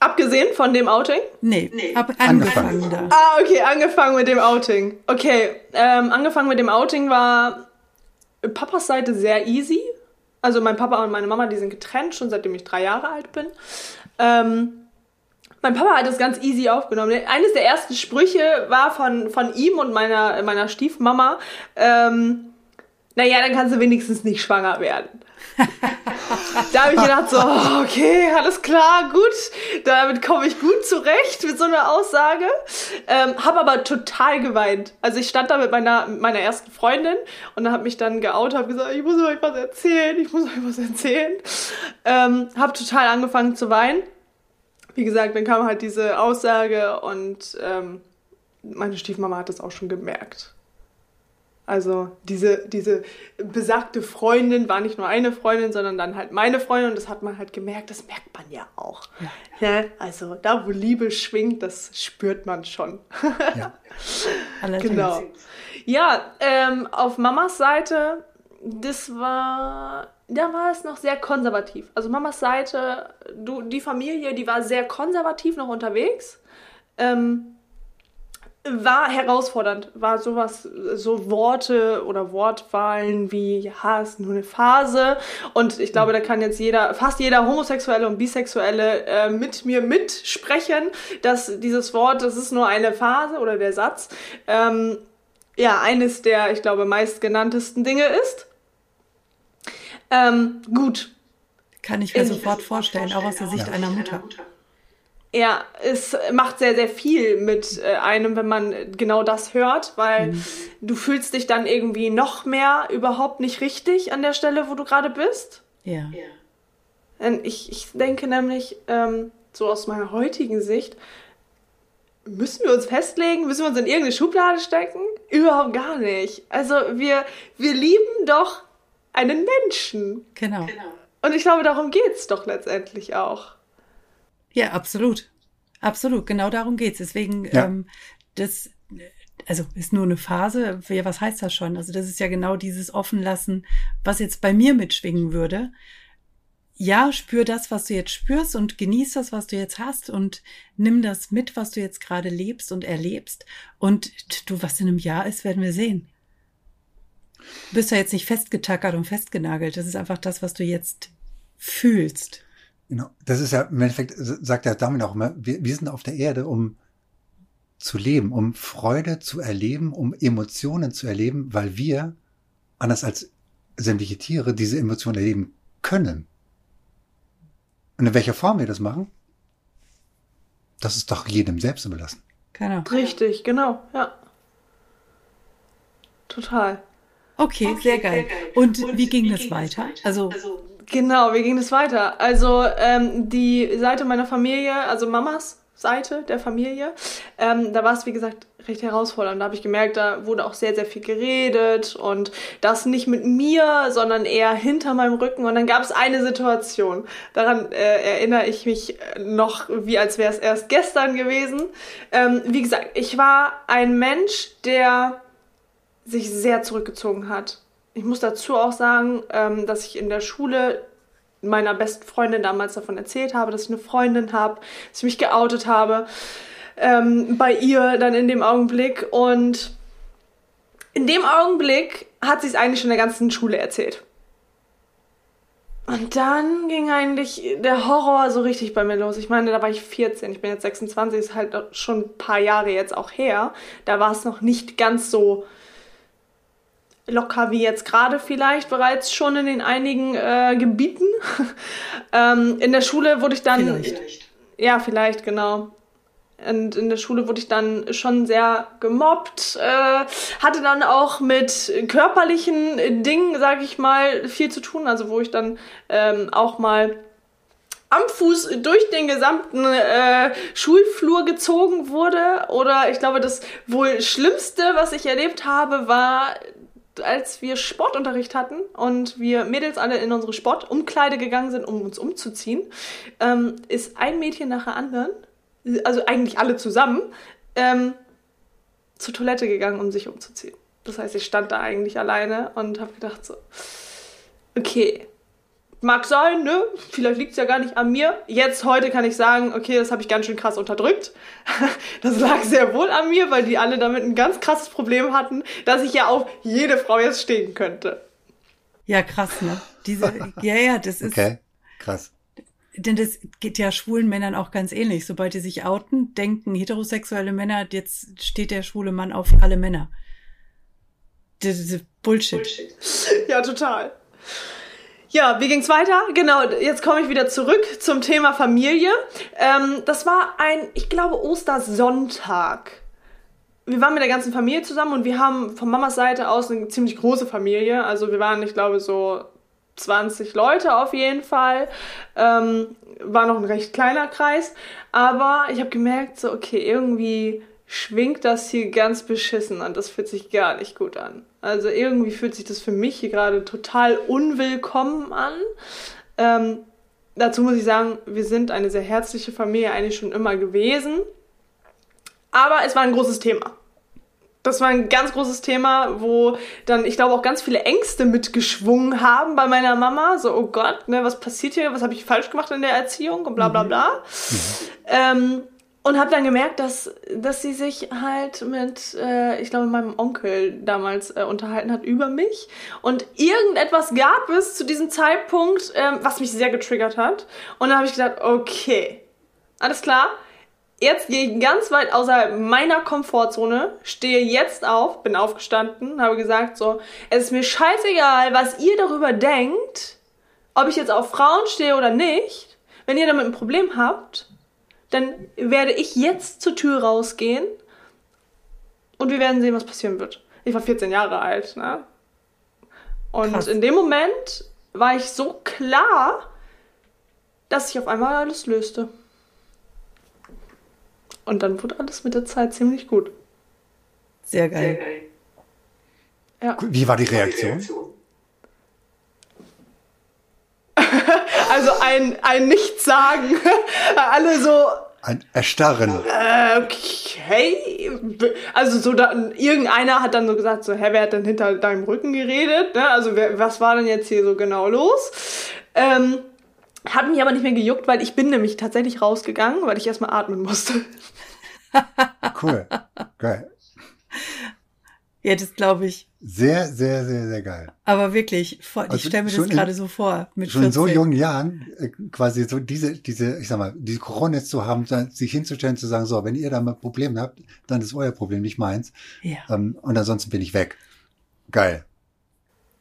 Abgesehen von dem Outing? Nee, nee. Ab, angefangen, angefangen da. Ah, okay, angefangen mit dem Outing. Okay, ähm, angefangen mit dem Outing war Papas Seite sehr easy. Also mein Papa und meine Mama, die sind getrennt, schon seitdem ich drei Jahre alt bin. Ähm, mein Papa hat das ganz easy aufgenommen. Eines der ersten Sprüche war von, von ihm und meiner, meiner Stiefmama, ähm, naja, dann kannst du wenigstens nicht schwanger werden. Da habe ich gedacht, so, okay, alles klar, gut, damit komme ich gut zurecht mit so einer Aussage. Ähm, habe aber total geweint. Also ich stand da mit meiner, meiner ersten Freundin und habe mich dann geoutet, habe gesagt, ich muss euch was erzählen, ich muss euch was erzählen. Ähm, habe total angefangen zu weinen. Wie gesagt, dann kam halt diese Aussage und ähm, meine Stiefmama hat das auch schon gemerkt. Also diese, diese besagte Freundin war nicht nur eine Freundin, sondern dann halt meine Freundin und das hat man halt gemerkt, das merkt man ja auch. Ja. ja also da, wo Liebe schwingt, das spürt man schon. Ja. genau. Ja, ähm, auf Mamas Seite, das war, da war es noch sehr konservativ. Also Mamas Seite, du, die Familie, die war sehr konservativ noch unterwegs. Ähm, war herausfordernd, war sowas, so Worte oder Wortwahlen wie, ja, ist nur eine Phase. Und ich glaube, da kann jetzt jeder, fast jeder Homosexuelle und Bisexuelle äh, mit mir mitsprechen, dass dieses Wort, das ist nur eine Phase oder der Satz, ähm, ja, eines der, ich glaube, meistgenanntesten Dinge ist. Ähm, gut. Kann ich mir sofort vorstellen, auch aus der Sicht ja. einer Mutter. Ja, es macht sehr, sehr viel mit äh, einem, wenn man genau das hört, weil mhm. du fühlst dich dann irgendwie noch mehr überhaupt nicht richtig an der Stelle, wo du gerade bist. Ja. Ich, ich denke nämlich, ähm, so aus meiner heutigen Sicht, müssen wir uns festlegen? Müssen wir uns in irgendeine Schublade stecken? Überhaupt gar nicht. Also wir, wir lieben doch einen Menschen. Genau. Und ich glaube, darum geht's doch letztendlich auch. Ja, absolut. Absolut, genau darum geht's. Deswegen, ja. ähm, das, also ist nur eine Phase. Ja, was heißt das schon? Also das ist ja genau dieses Offenlassen, was jetzt bei mir mitschwingen würde. Ja, spür das, was du jetzt spürst und genieß das, was du jetzt hast und nimm das mit, was du jetzt gerade lebst und erlebst. Und du, was in einem Jahr ist, werden wir sehen. Du bist ja jetzt nicht festgetackert und festgenagelt. Das ist einfach das, was du jetzt fühlst. Genau. Das ist ja, im Endeffekt sagt der Damit auch immer, wir, wir sind auf der Erde, um zu leben, um Freude zu erleben, um Emotionen zu erleben, weil wir, anders als sämtliche Tiere, diese Emotionen erleben können. Und in welcher Form wir das machen, das ist doch jedem selbst überlassen. Genau. Richtig, genau, ja. Total. Okay, okay sehr, geil. sehr, geil. Und, Und wie ging wie das ging weiter? weiter? Also, also Genau, wie ging das weiter? Also ähm, die Seite meiner Familie, also Mamas Seite der Familie, ähm, da war es wie gesagt recht herausfordernd. Da habe ich gemerkt, da wurde auch sehr, sehr viel geredet und das nicht mit mir, sondern eher hinter meinem Rücken. Und dann gab es eine Situation, daran äh, erinnere ich mich noch, wie als wäre es erst gestern gewesen. Ähm, wie gesagt, ich war ein Mensch, der sich sehr zurückgezogen hat ich muss dazu auch sagen, ähm, dass ich in der Schule meiner besten Freundin damals davon erzählt habe, dass ich eine Freundin habe, dass ich mich geoutet habe ähm, bei ihr dann in dem Augenblick. Und in dem Augenblick hat sie es eigentlich schon der ganzen Schule erzählt. Und dann ging eigentlich der Horror so richtig bei mir los. Ich meine, da war ich 14, ich bin jetzt 26, ist halt schon ein paar Jahre jetzt auch her. Da war es noch nicht ganz so locker wie jetzt gerade vielleicht bereits schon in den einigen äh, Gebieten. ähm, in der Schule wurde ich dann. Vielleicht. Ja, vielleicht, genau. Und in der Schule wurde ich dann schon sehr gemobbt, äh, hatte dann auch mit körperlichen Dingen, sag ich mal, viel zu tun. Also wo ich dann ähm, auch mal am Fuß durch den gesamten äh, Schulflur gezogen wurde. Oder ich glaube, das wohl Schlimmste, was ich erlebt habe, war als wir Sportunterricht hatten und wir Mädels alle in unsere Sportumkleide gegangen sind, um uns umzuziehen, ähm, ist ein Mädchen nach der anderen, also eigentlich alle zusammen, ähm, zur Toilette gegangen, um sich umzuziehen. Das heißt, ich stand da eigentlich alleine und habe gedacht so, okay, mag sein, ne? Vielleicht liegt es ja gar nicht an mir. Jetzt, heute kann ich sagen, okay, das habe ich ganz schön krass unterdrückt. Das lag sehr wohl an mir, weil die alle damit ein ganz krasses Problem hatten, dass ich ja auf jede Frau jetzt stehen könnte. Ja, krass, ne? Diese, ja, ja, das ist. Okay, krass. Denn das geht ja schwulen Männern auch ganz ähnlich. Sobald die sich outen, denken heterosexuelle Männer, jetzt steht der schwule Mann auf alle Männer. Das ist Bullshit. Bullshit. Ja, total. Ja, wie ging's weiter? Genau, jetzt komme ich wieder zurück zum Thema Familie. Ähm, das war ein, ich glaube, Ostersonntag. Wir waren mit der ganzen Familie zusammen und wir haben von Mamas Seite aus eine ziemlich große Familie. Also wir waren, ich glaube, so 20 Leute auf jeden Fall. Ähm, war noch ein recht kleiner Kreis. Aber ich habe gemerkt, so, okay, irgendwie schwingt das hier ganz beschissen und das fühlt sich gar nicht gut an. Also irgendwie fühlt sich das für mich hier gerade total unwillkommen an. Ähm, dazu muss ich sagen, wir sind eine sehr herzliche Familie eigentlich schon immer gewesen. Aber es war ein großes Thema. Das war ein ganz großes Thema, wo dann, ich glaube, auch ganz viele Ängste mitgeschwungen haben bei meiner Mama. So, oh Gott, ne, was passiert hier? Was habe ich falsch gemacht in der Erziehung? Und bla bla bla. Mhm. Ähm, und habe dann gemerkt, dass, dass sie sich halt mit, äh, ich glaube, meinem Onkel damals äh, unterhalten hat über mich. Und irgendetwas gab es zu diesem Zeitpunkt, äh, was mich sehr getriggert hat. Und dann habe ich gedacht, okay, alles klar. Jetzt gehe ich ganz weit außerhalb meiner Komfortzone, stehe jetzt auf, bin aufgestanden, habe gesagt so, es ist mir scheißegal, was ihr darüber denkt, ob ich jetzt auf Frauen stehe oder nicht. Wenn ihr damit ein Problem habt, dann werde ich jetzt zur Tür rausgehen und wir werden sehen, was passieren wird. Ich war 14 Jahre alt, ne? Und Krass. in dem Moment war ich so klar, dass sich auf einmal alles löste. Und dann wurde alles mit der Zeit ziemlich gut. Sehr geil. Sehr geil. Ja. Wie war die Reaktion? Also ein, ein Nichtsagen. Alle so. Ein Erstarren. Okay. Also so da, irgendeiner hat dann so gesagt, so, hä, wer hat denn hinter deinem Rücken geredet? Ne? Also wer, was war denn jetzt hier so genau los? Ähm, hat mich aber nicht mehr gejuckt, weil ich bin nämlich tatsächlich rausgegangen, weil ich erstmal atmen musste. cool. Geil. Ja, das glaube ich. Sehr, sehr, sehr, sehr geil. Aber wirklich, voll, also ich stelle mir das gerade so vor. Mit schon 14. in so jungen Jahren äh, quasi so diese, diese, ich sag mal, diese Corona zu haben, sich hinzustellen, zu sagen, so, wenn ihr da mal Probleme habt, dann ist euer Problem, nicht meins. Ja. Ähm, und ansonsten bin ich weg. Geil.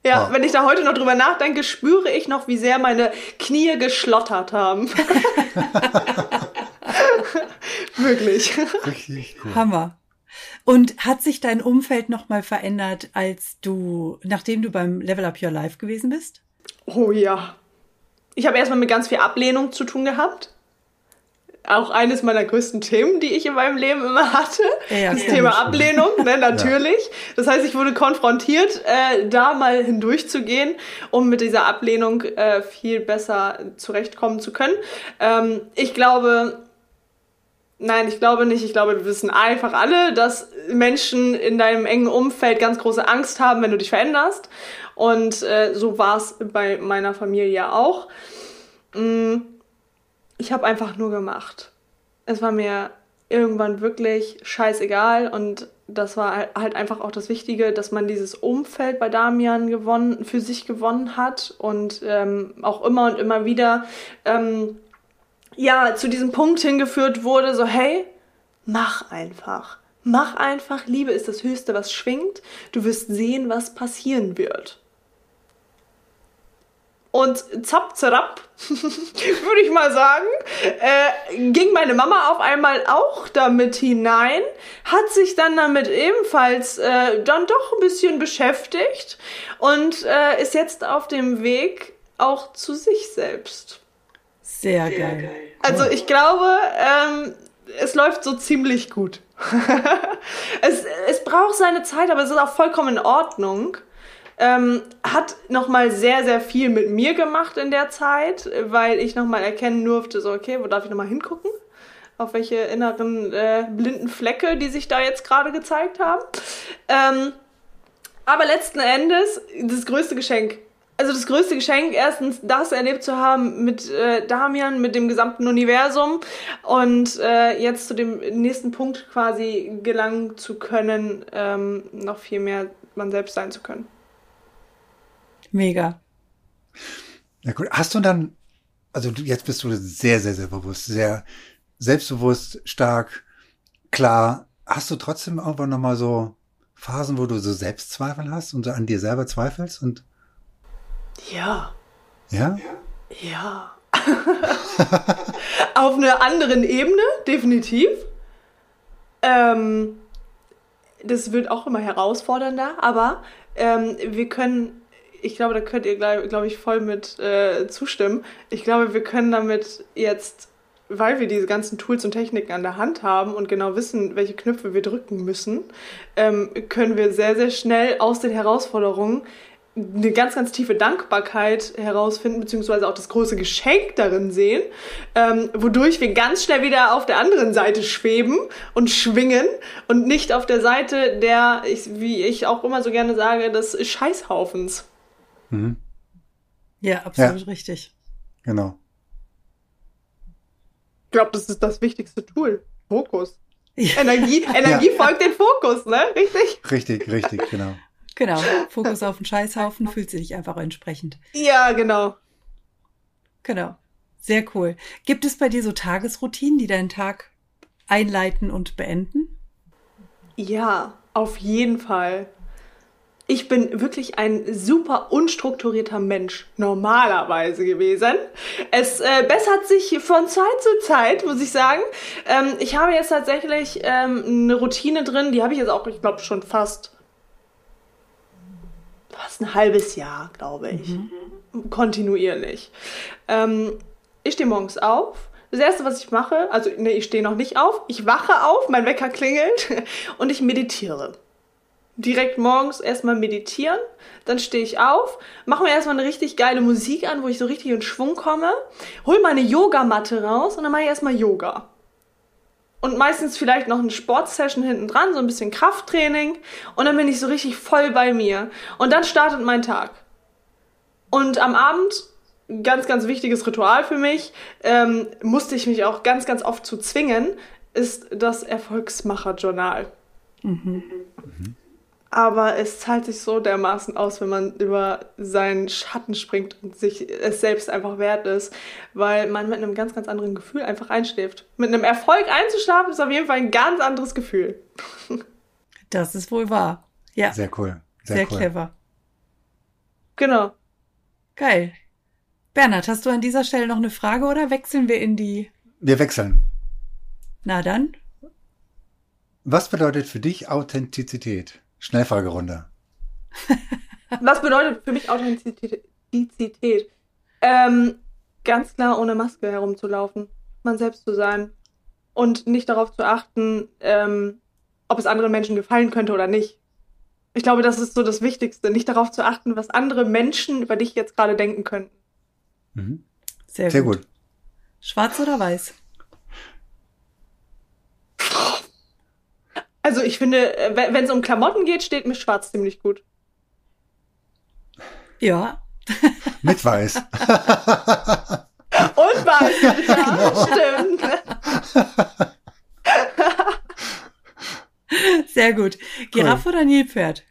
Ja, oh. wenn ich da heute noch drüber nachdenke, spüre ich noch, wie sehr meine Knie geschlottert haben. Wirklich. Richtig cool. Hammer. Und hat sich dein Umfeld nochmal verändert, als du, nachdem du beim Level Up Your Life gewesen bist? Oh ja. Ich habe erstmal mit ganz viel Ablehnung zu tun gehabt. Auch eines meiner größten Themen, die ich in meinem Leben immer hatte. Ja, das Thema Ablehnung, ne, natürlich. Ja. Das heißt, ich wurde konfrontiert, äh, da mal hindurchzugehen, um mit dieser Ablehnung äh, viel besser zurechtkommen zu können. Ähm, ich glaube, Nein, ich glaube nicht. Ich glaube, wir wissen einfach alle, dass Menschen in deinem engen Umfeld ganz große Angst haben, wenn du dich veränderst. Und äh, so war es bei meiner Familie auch. Mm, ich habe einfach nur gemacht. Es war mir irgendwann wirklich scheißegal und das war halt einfach auch das Wichtige, dass man dieses Umfeld bei Damian gewonnen, für sich gewonnen hat und ähm, auch immer und immer wieder ähm, ja, zu diesem Punkt hingeführt wurde, so, hey, mach einfach. Mach einfach, Liebe ist das Höchste, was schwingt. Du wirst sehen, was passieren wird. Und zapp, zerapp, würde ich mal sagen, äh, ging meine Mama auf einmal auch damit hinein, hat sich dann damit ebenfalls äh, dann doch ein bisschen beschäftigt und äh, ist jetzt auf dem Weg auch zu sich selbst. Sehr, Sehr geil. geil. Also ich glaube, ähm, es läuft so ziemlich gut. es, es braucht seine Zeit, aber es ist auch vollkommen in Ordnung. Ähm, hat nochmal sehr, sehr viel mit mir gemacht in der Zeit, weil ich nochmal erkennen durfte, so, okay, wo darf ich nochmal hingucken? auf welche inneren äh, blinden Flecke, die sich da jetzt gerade gezeigt haben. Ähm, aber letzten Endes das größte Geschenk. Also das größte Geschenk, erstens das erlebt zu haben mit äh, Damian, mit dem gesamten Universum und äh, jetzt zu dem nächsten Punkt quasi gelangen zu können, ähm, noch viel mehr man selbst sein zu können. Mega. Ja, gut. Hast du dann, also du, jetzt bist du sehr, sehr, sehr bewusst, sehr selbstbewusst, stark, klar. Hast du trotzdem irgendwann nochmal so Phasen, wo du so Selbstzweifel hast und so an dir selber zweifelst und Ja, ja? ja. Auf einer anderen Ebene, definitiv. Ähm, das wird auch immer herausfordernder, aber ähm, wir können, ich glaube, da könnt ihr, glaube glaub ich, voll mit äh, zustimmen. Ich glaube, wir können damit jetzt, weil wir diese ganzen Tools und Techniken an der Hand haben und genau wissen, welche Knöpfe wir drücken müssen, ähm, können wir sehr, sehr schnell aus den Herausforderungen eine ganz, ganz tiefe Dankbarkeit herausfinden, beziehungsweise auch das große Geschenk darin sehen, ähm, wodurch wir ganz schnell wieder auf der anderen Seite schweben und schwingen und nicht auf der Seite der, ich, wie ich auch immer so gerne sage, des Scheißhaufens. Mhm. Ja, absolut Ja. richtig. Genau. Ich glaube, das ist das wichtigste Tool. Fokus. Ja, Energie, Energie folgt dem Fokus, ne? Richtig? Richtig, richtig, genau. Genau. Fokus auf den Scheißhaufen fühlt sich einfach entsprechend. Ja, genau. Genau. Sehr cool. Gibt es bei dir so Tagesroutinen, die deinen Tag einleiten und beenden? Ja, auf jeden Fall. Ich bin wirklich ein super unstrukturierter Mensch, normalerweise gewesen. Es äh, bessert sich von Zeit zu Zeit, muss ich sagen. Ähm, ich habe jetzt tatsächlich ähm, eine Routine drin, die habe ich jetzt auch, ich glaube, schon fast, fast ein halbes Jahr, glaube ich. Kontinuierlich. Ähm, ich stehe morgens auf. Das erste, was ich mache, also nee, ich stehe noch nicht auf, ich wache auf, mein Wecker klingelt und ich meditiere. Direkt morgens erstmal meditieren, dann stehe ich auf, mache mir erstmal eine richtig geile Musik an, wo ich so richtig in Schwung komme, hol meine Yogamatte raus und dann mache ich erstmal Yoga. Und meistens vielleicht noch eine Sportsession hinten dran, so ein bisschen Krafttraining und dann bin ich so richtig voll bei mir. Und dann startet mein Tag. Und am Abend, ganz, ganz wichtiges Ritual für mich, ähm, musste ich mich auch ganz, ganz oft zu zwingen, ist das Erfolgsmacher-Journal. Aber es zahlt sich so dermaßen aus, wenn man über seinen Schatten springt und sich es selbst einfach wert ist, weil man mit einem ganz, ganz anderen Gefühl einfach einschläft. Mit einem Erfolg einzuschlafen ist auf jeden Fall ein ganz anderes Gefühl. Das ist wohl wahr. Ja, sehr, Sehr cool. Sehr, cool. clever. Genau. Geil. Bernhard, hast du an dieser Stelle noch eine Frage oder wechseln wir in die... Wir wechseln. Na dann, Was bedeutet für dich Authentizität? Schnellfragerunde. Was bedeutet für mich Authentizität? Ähm, ganz klar ohne Maske herumzulaufen, man selbst zu sein und nicht darauf zu achten, ähm, ob es anderen Menschen gefallen könnte oder nicht. Ich glaube, das ist so das Wichtigste, nicht darauf zu achten, was andere Menschen über dich jetzt gerade denken könnten. Mhm. sehr, Sehr gut. gut. Schwarz oder weiß? Also ich finde, äh, wenn es um Klamotten geht, steht mir schwarz ziemlich gut. Ja, Mit Weiß. Und was? Ja, stimmt. sehr gut. Giraffe oder Nilpferd?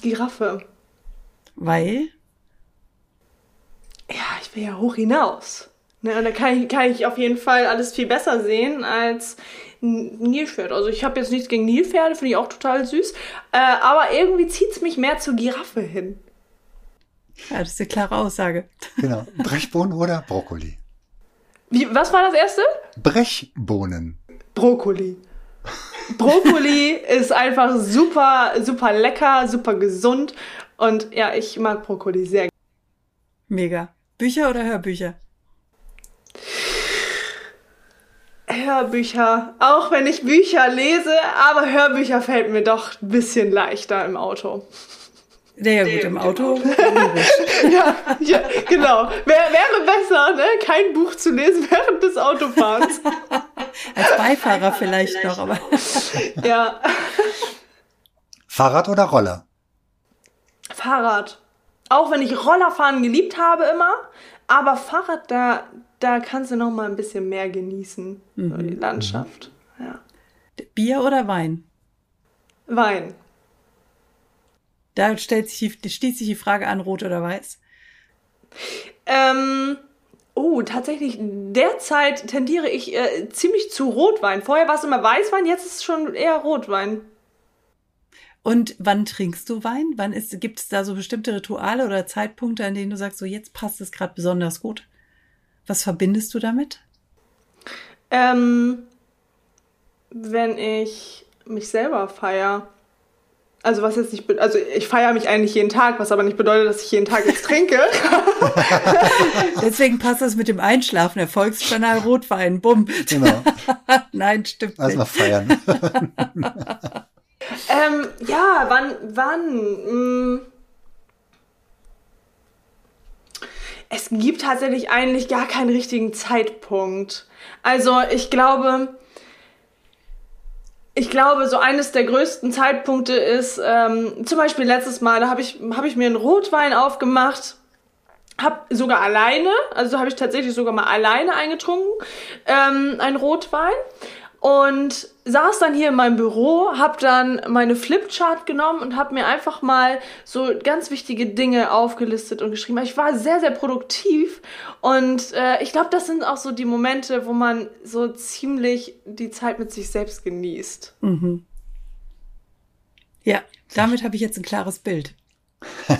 Giraffe. Weil? Ja, ich will ja hoch hinaus. Ne, und da kann ich, kann ich auf jeden Fall alles viel besser sehen als ein Nilpferd. Also ich habe jetzt nichts gegen Nilpferde, finde ich auch total süß. Äh, aber irgendwie zieht es mich mehr zur Giraffe hin. Ja, das ist eine klare Aussage. Genau. Brechbohnen oder Brokkoli? Wie, was war das erste? Brechbohnen. Brokkoli. Brokkoli ist einfach super, super lecker, super gesund. Und ja, ich mag Brokkoli sehr. Mega. Bücher oder Hörbücher? Hörbücher, auch wenn ich Bücher lese, aber Hörbücher fällt mir doch ein bisschen leichter im Auto. Ja, ja gut, im Auto. ja, ja, genau. Wär, wäre besser, ne? kein Buch zu lesen während des Autofahrens. Als Beifahrer vielleicht noch, aber. ja. Fahrrad oder Roller? Fahrrad. Auch wenn ich Rollerfahren geliebt habe immer, aber Fahrrad, da, da kannst du noch mal ein bisschen mehr genießen. So die Landschaft. Ja. Bier oder Wein? Wein. Da stellt sich die, schließt sich die Frage an, rot oder weiß? Ähm, oh, tatsächlich, derzeit tendiere ich äh, ziemlich zu Rotwein. Vorher war es immer Weißwein, jetzt ist es schon eher Rotwein. Und wann trinkst du Wein? Wann ist, gibt es da so bestimmte Rituale oder Zeitpunkte, an denen du sagst, so jetzt passt es gerade besonders gut? Was verbindest du damit? Ähm, wenn ich mich selber feier. Also was jetzt nicht, also ich feiere mich eigentlich jeden Tag, was aber nicht bedeutet, dass ich jeden Tag jetzt trinke. Deswegen passt das mit dem Einschlafen, Erfolgskanal Rotwein, bumm. Genau. Nein, stimmt Erstmal nicht. feiern. ähm, ja, wann, wann? Mh. Es gibt tatsächlich eigentlich gar keinen richtigen Zeitpunkt. Also ich glaube, ich glaube, so eines der größten Zeitpunkte ist, ähm, zum Beispiel letztes Mal, da habe ich, hab ich mir einen Rotwein aufgemacht, hab sogar alleine, also habe ich tatsächlich sogar mal alleine eingetrunken, ähm, ein Rotwein und saß dann hier in meinem Büro, hab dann meine Flipchart genommen und hab mir einfach mal so ganz wichtige Dinge aufgelistet und geschrieben. Ich war sehr, sehr produktiv und äh, ich glaube, das sind auch so die Momente, wo man so ziemlich die Zeit mit sich selbst genießt. Ja, damit habe ich jetzt ein klares Bild.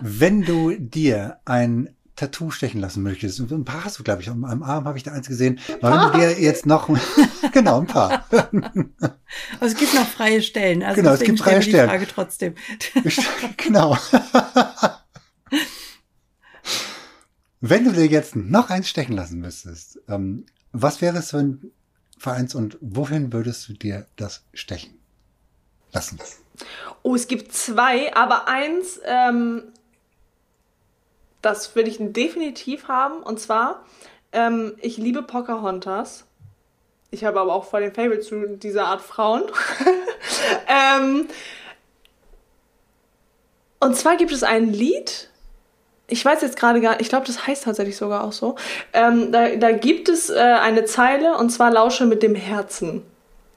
Wenn du dir ein Tattoo stechen lassen möchtest, und ein paar hast du, glaube ich, am am Arm habe ich da eins gesehen, du dir jetzt noch, genau, ein paar. Aber es gibt noch freie Stellen. Also Genau, es gibt freie stellen wir Die Frage trotzdem. genau. Wenn du dir jetzt noch eins stechen lassen müsstest, ähm, was wäre es für ein Vereins und wohin würdest du dir das stechen lassen? Oh, es gibt zwei, aber eins, ähm, das will ich definitiv haben. Und zwar, ähm, ich liebe Pocahontas. Ich habe aber auch voll den Fable zu dieser Art Frauen. ähm, und zwar gibt es ein Lied. Ich weiß jetzt gerade gar ich glaube, das heißt tatsächlich sogar auch so. Ähm, da, da gibt es äh, eine Zeile und zwar Lausche mit dem Herzen.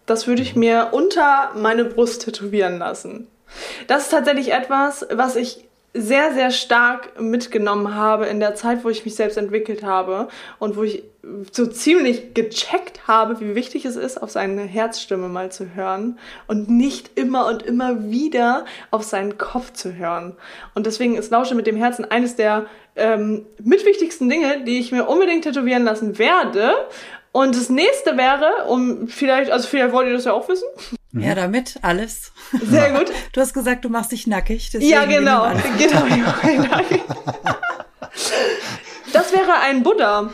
Das würde ich mir unter meine Brust tätowieren lassen. Das ist tatsächlich etwas, was ich sehr, sehr stark mitgenommen habe in der Zeit, wo ich mich selbst entwickelt habe und wo ich so ziemlich gecheckt habe, wie wichtig es ist, auf seine Herzstimme mal zu hören und nicht immer und immer wieder auf seinen Kopf zu hören. Und deswegen ist Lausche mit dem Herzen eines der ähm, mitwichtigsten Dinge, die ich mir unbedingt tätowieren lassen werde. Und das nächste wäre, um vielleicht, also vielleicht wollt ihr das ja auch wissen. Ja, damit alles. Sehr gut. Du hast gesagt, du machst dich nackig. Ja, genau. genau. Das wäre ein Buddha.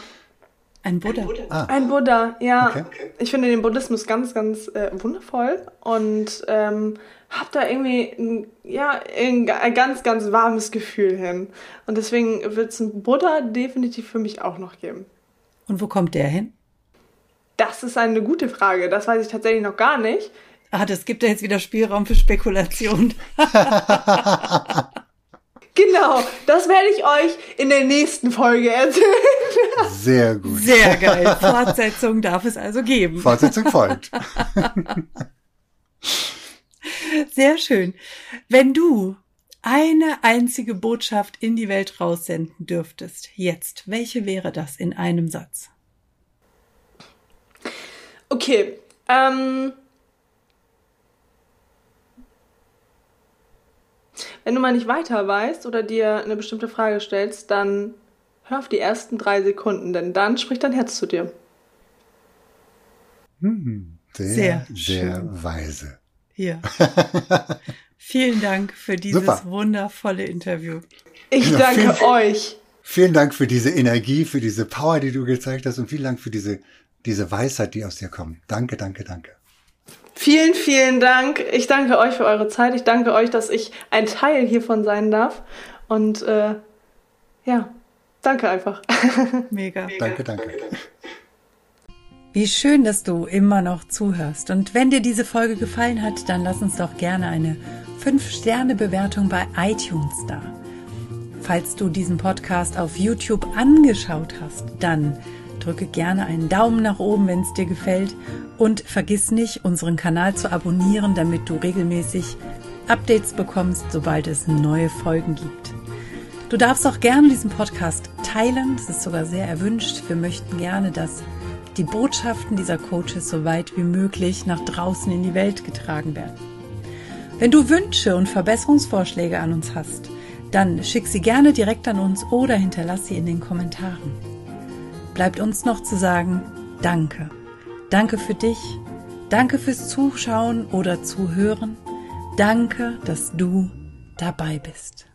Ein Buddha. Ein Buddha, ja. Okay. Ich finde den Buddhismus ganz, ganz äh, wundervoll und ähm, habe da irgendwie ein, ja, ein, ein ganz, ganz warmes Gefühl hin. Und deswegen wird es einen Buddha definitiv für mich auch noch geben. Und wo kommt der hin? Das ist eine gute Frage. Das weiß ich tatsächlich noch gar nicht. Ah, das gibt ja jetzt wieder Spielraum für Spekulation. Genau, das werde ich euch in der nächsten Folge erzählen. Sehr gut. Sehr geil. Fortsetzung darf es also geben. Fortsetzung folgt. Sehr schön. Wenn du eine einzige Botschaft in die Welt raussenden dürftest, jetzt, welche wäre das in einem Satz? Okay, ähm. Wenn du mal nicht weiter weißt oder dir eine bestimmte Frage stellst, dann hör auf die ersten drei Sekunden, denn dann spricht dein Herz zu dir. Hm, sehr, Sehr sehr, schön. weise. Hier. Vielen Dank für dieses Super. Genau, wundervolle Interview. Ich Ja, danke vielen- euch. Vielen Dank für diese Energie, für diese Power, die du gezeigt hast und vielen Dank für diese, diese Weisheit, die aus dir kommt. Danke, danke, danke. Vielen, vielen Dank. Ich danke euch für eure Zeit. Ich danke euch, dass ich ein Teil hiervon sein darf. Und äh, ja, danke einfach. Mega. Danke, danke. Wie schön, dass du immer noch zuhörst. Und wenn dir diese Folge gefallen hat, dann lass uns doch gerne eine 5-Sterne-Bewertung bei iTunes da. Falls du diesen Podcast auf YouTube angeschaut hast, dann drücke gerne einen Daumen nach oben, wenn es dir gefällt. Und vergiss nicht, unseren Kanal zu abonnieren, damit du regelmäßig Updates bekommst, sobald es neue Folgen gibt. Du darfst auch gerne diesen Podcast teilen. Das ist sogar sehr erwünscht. Wir möchten gerne, dass die Botschaften dieser Coaches so weit wie möglich nach draußen in die Welt getragen werden. Wenn du Wünsche und Verbesserungsvorschläge an uns hast, dann schick sie gerne direkt an uns oder hinterlass sie in den Kommentaren. Bleibt uns noch zu sagen, danke. Danke für dich. Danke fürs Zuschauen oder Zuhören. Danke, dass du dabei bist.